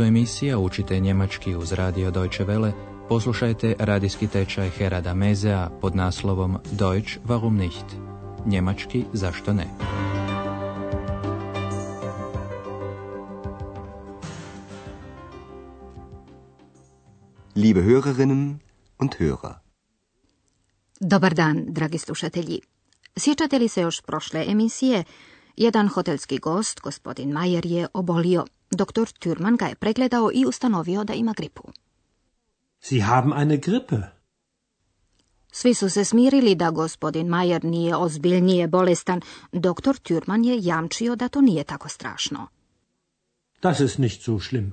nizu emisija Učite njemački uz radio Deutsche Welle poslušajte radijski tečaj Herada Mezea pod naslovom Deutsch warum nicht? Njemački zašto ne? Liebe Hörerinnen und Hörer. Dobar dan, dragi slušatelji. Sjećate li se još prošle emisije? Jedan hotelski gost, gospodin Majer, je obolio. Doktor Türman ga je pregledao i ustanovio da ima gripu. Sie haben eine Grippe. Svi su se smirili da gospodin Majer nije ozbiljnije bolestan. Doktor Türman je jamčio da to nije tako strašno. Das ist nicht so schlimm.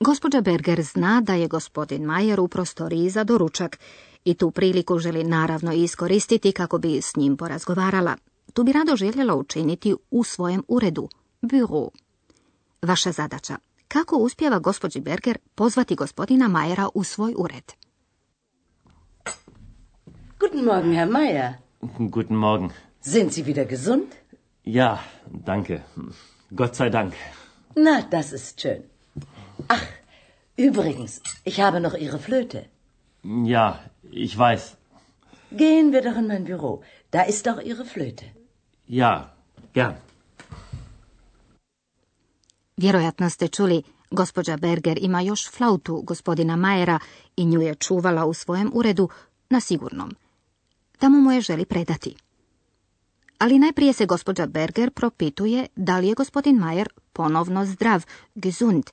Gospođa Berger zna da je gospodin Majer u prostoriji za doručak i tu priliku želi naravno iskoristiti kako bi s njim porazgovarala. Tu bi rado željela učiniti u svojem uredu, büro. Vaša zadaća. Kako uspjeva gospođi Berger pozvati gospodina Majera u svoj ured? Guten Morgen, Herr Mayer. Guten Morgen. Sind Sie wieder gesund? Ja, danke. Gott sei Dank. Na, das ist schön. Ach, übrigens, ich habe noch Ihre Flöte. Ja, ich weiß. Gehen wir doch in mein Büro. Da ist doch Ihre Flöte. Ja, gern. Vjerojatno ste čuli, gospođa Berger ima još flautu gospodina Majera i nju je čuvala u svojem uredu na sigurnom. Tamo mu je želi predati. Ali najprije se gospođa Berger propituje da li je gospodin Majer ponovno zdrav, gesund.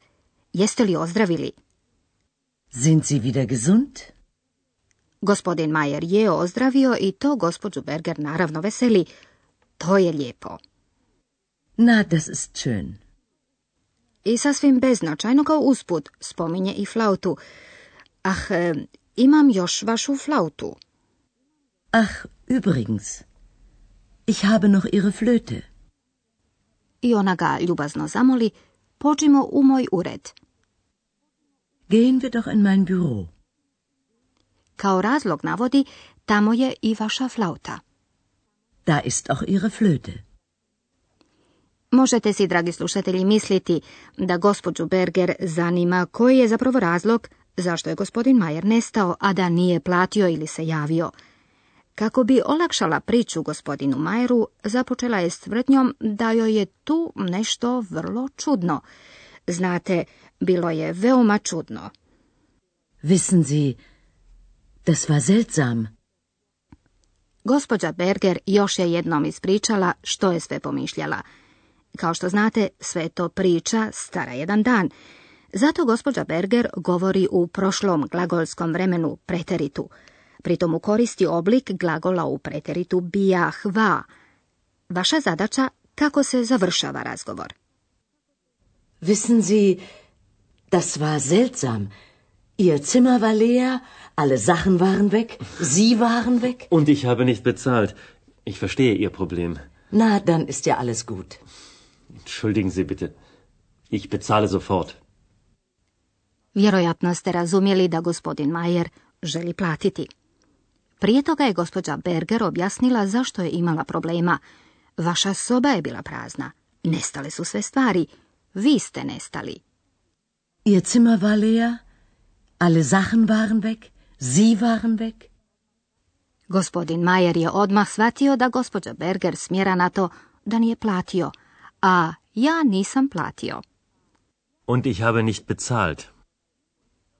Jeste li ozdravili? Sind Sie wieder gesund? Gospodin Majer je ozdravio i to gospođu Berger naravno veseli. To je lijepo. Na, das ist schön. I sasvim beznačajno kao usput spominje i flautu. Ah, e, imam još vašu flautu. Ach, übrigens, ich habe noch Ihre Flöte. I ona ga ljubazno zamoli, pođimo u moj ured. Gehen wir doch in mein Büro. Kao razlog navodi, tamo je i vaša flauta. Da ist auch Ihre Flöte. Možete si, dragi slušatelji, misliti da gospođu Berger zanima koji je zapravo razlog zašto je gospodin Majer nestao, a da nije platio ili se javio. Kako bi olakšala priču gospodinu Majeru, započela je s tvrdnjom da joj je tu nešto vrlo čudno. Znate, bilo je veoma čudno. Wissen Sie, das war seltsam. Gospođa Berger još je jednom ispričala što je sve pomišljala. Kao što znate, sve je to priča stara jedan dan. Zato gospođa Berger govori u prošlom glagolskom vremenu preteritu. Pritom u koristi oblik glagola u preteritu bija hva. Vaša zadaća kako se završava razgovor. Wissen Sie, das war seltsam. Ihr Zimmer war leer, alle Sachen waren weg, Sie waren weg. Und ich habe nicht bezahlt. Ich verstehe Ihr Problem. Na, dann ist ja alles gut. Entschuldigen Sie bitte. Ich bezahle sofort. Vjerojatno ste razumjeli da gospodin Majer želi platiti. Prije toga je gospođa Berger objasnila zašto je imala problema. Vaša soba je bila prazna. Nestale su sve stvari. Vi ste nestali. Ihr Zimmer war leer, alle Sachen waren weg, Sie waren weg. Gospodin Majer je odmah shvatio da gospođa Berger smjera na to da nije platio, a ja nisam platio. Und ich habe nicht bezahlt.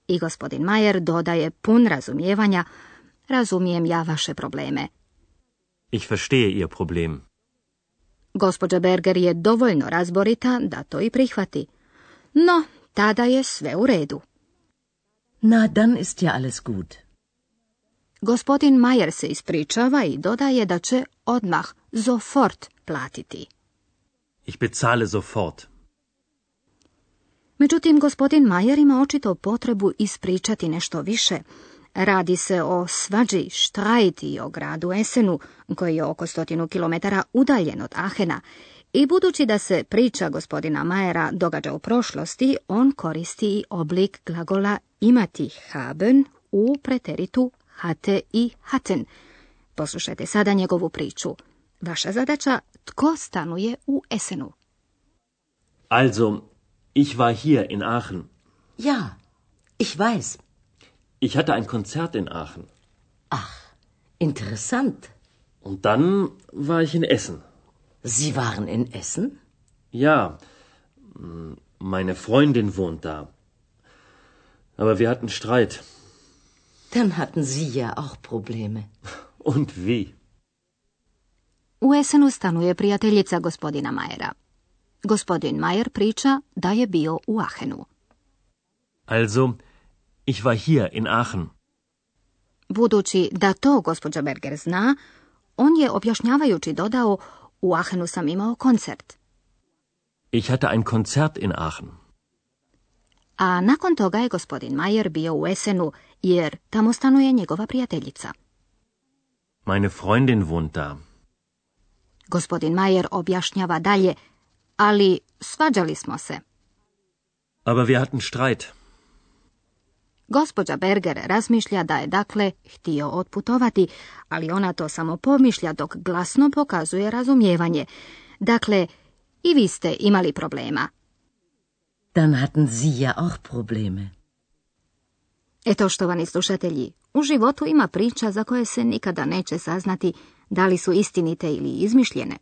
I gospodin Majer dodaje pun razumijevanja, razumijem ja vaše probleme. Ich verstehe Ihr Problem. Gospođa Berger je dovoljno razborita da to i prihvati. No, tada je sve u redu. Na, dann ist ja alles gut. Gospodin Majer se ispričava i dodaje da će odmah, sofort, platiti. Ich bezahle sofort. Međutim, gospodin Majer ima očito potrebu ispričati nešto više. Radi se o svađi, štrajt i o gradu Esenu, koji je oko stotinu kilometara udaljen od Ahena. I budući da se priča gospodina Majera događa u prošlosti, on koristi i oblik glagola imati haben u preteritu hatte i hatten. Poslušajte sada njegovu priču. Vaša zadaća tko stanuje u Esenu. Also, Ich war hier in Aachen. Ja, ich weiß. Ich hatte ein Konzert in Aachen. Ach, interessant. Und dann war ich in Essen. Sie waren in Essen? Ja, meine Freundin wohnt da. Aber wir hatten Streit. Dann hatten Sie ja auch Probleme. Und wie? U Esenu stanuje prijateljica gospodina Majera. Gospodin Majer priča da je bio u Ahenu. Also, ich war hier in Aachen. Budući da to gospođa Berger zna, on je objašnjavajući dodao u Ahenu sam imao koncert. Ich hatte ein Konzert in Aachen. A nakon toga je gospodin Majer bio u Esenu, jer tamo stanuje njegova prijateljica. Meine Freundin wohnt da. Gospodin Majer objašnjava dalje, ali svađali smo se. Aber wir hatten Streit. Gospođa Berger razmišlja da je dakle htio otputovati, ali ona to samo pomišlja dok glasno pokazuje razumijevanje. Dakle, i vi ste imali problema. Dann hatten Sie ja auch Probleme. Eto, štovani slušatelji, u životu ima priča za koje se nikada neće saznati da li su istinite ili izmišljene.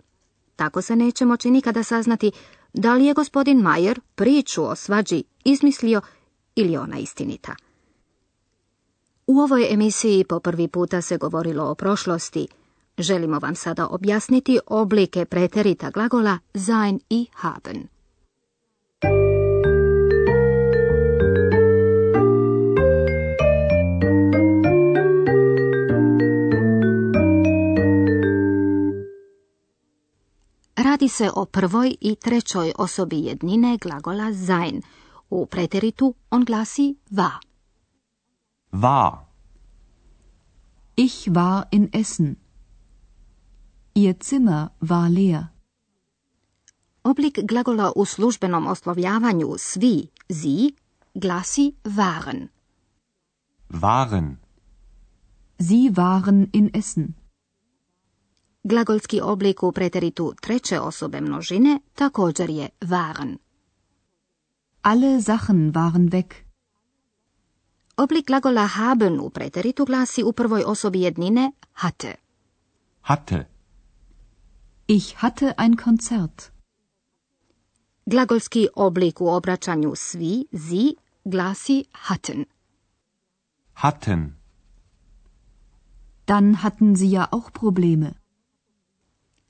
Tako se neće moći nikada saznati da li je gospodin Majer priču o svađi izmislio ili ona istinita. U ovoj emisiji po prvi puta se govorilo o prošlosti. Želimo vam sada objasniti oblike preterita glagola sein i haben. Radi se o prvoj i trećoj osobi jednine glagola sein. U preteritu on glasi va. War. Ich war in Essen. Ihr Zimmer war leer. Oblik glagola u službenom oslovljavanju svi, zi, glasi waren. Waren. Sie waren in Essen. Glagolski oblik u preteritu treće osobe množine također je waren. Alle Sachen waren weg. Oblik glagola haben u preteritu glasi u prvoj osobi jednine hatte. Hatte. Ich hatte ein Konzert. Glagolski oblik u obraćanju svi, zi, glasi hatten. Hatten. Dann hatten Sie ja auch Probleme.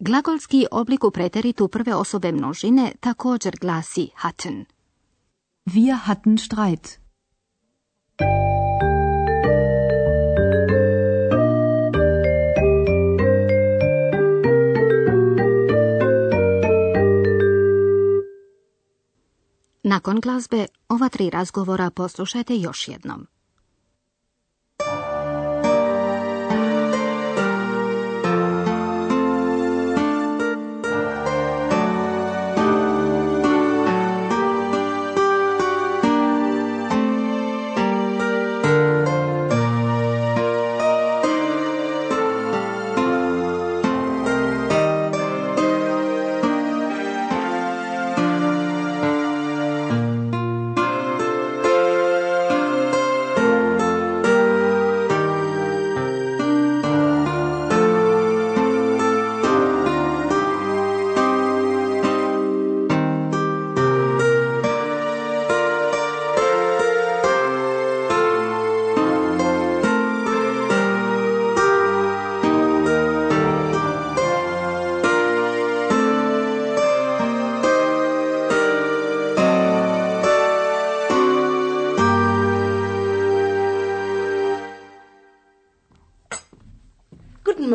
Glagolski oblik u preteritu prve osobe množine također glasi hatten. Wir hatten Streit. Nakon glazbe, ova tri razgovora poslušajte još jednom.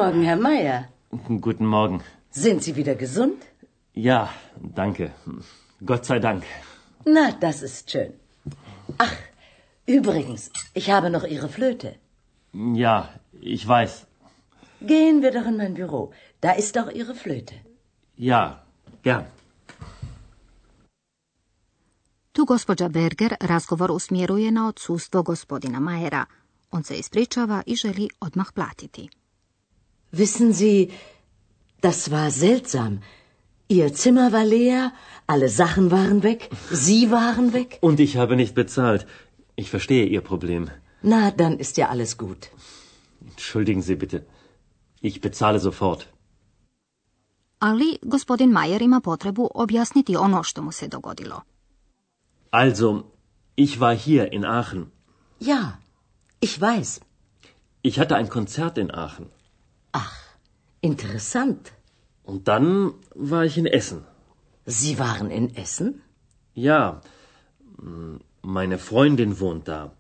Morgen, Herr Meier. Guten Morgen. Sind Sie wieder gesund? Ja, danke. Gott sei Dank. Na, das ist schön. Ach, übrigens, ich habe noch Ihre Flöte. Ja, ich weiß. Gehen wir doch in mein Büro. Da ist doch Ihre Flöte. Ja, gern. Tu gospođa Berger razgovor usmjeruje na odsustvo gospodina Majera. On se ispričava i želi odmah platiti. Wissen Sie, das war seltsam. Ihr Zimmer war leer, alle Sachen waren weg, Sie waren weg. Und ich habe nicht bezahlt. Ich verstehe Ihr Problem. Na, dann ist ja alles gut. Entschuldigen Sie bitte. Ich bezahle sofort. Ali gospodin Majer ima potrebu objasniti ono što mu se dogodilo. Also, ich war hier in Aachen. Ja, ich weiß. Ich hatte ein Konzert in Aachen. Ach, interessant. Und dann war ich in Essen. Sie waren in Essen? Ja, m, meine Freundin wohnt da.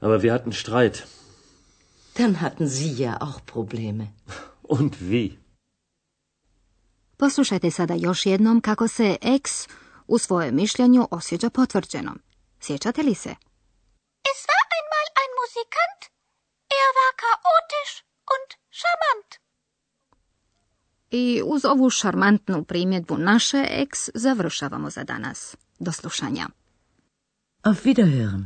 Aber wir hatten Streit. Dann hatten Sie ja auch Probleme. Und wie? Poslušajte sada još jednom kako se X u svojem mišljenju osjeća potvrđenom. Sjećate li se? Es war einmal ein Musikant. Er war I uz ovu šarmantnu primjedbu naše X završavamo za danas. Do slušanja. Auf Wiederhören.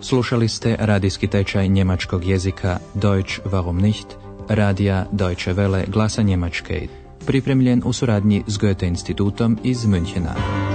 Slušali ste radijski tečaj njemačkog jezika Deutsch warum nicht, radija Deutsche Welle glasa Njemačke, pripremljen u suradnji s Goethe institutom iz Münchena.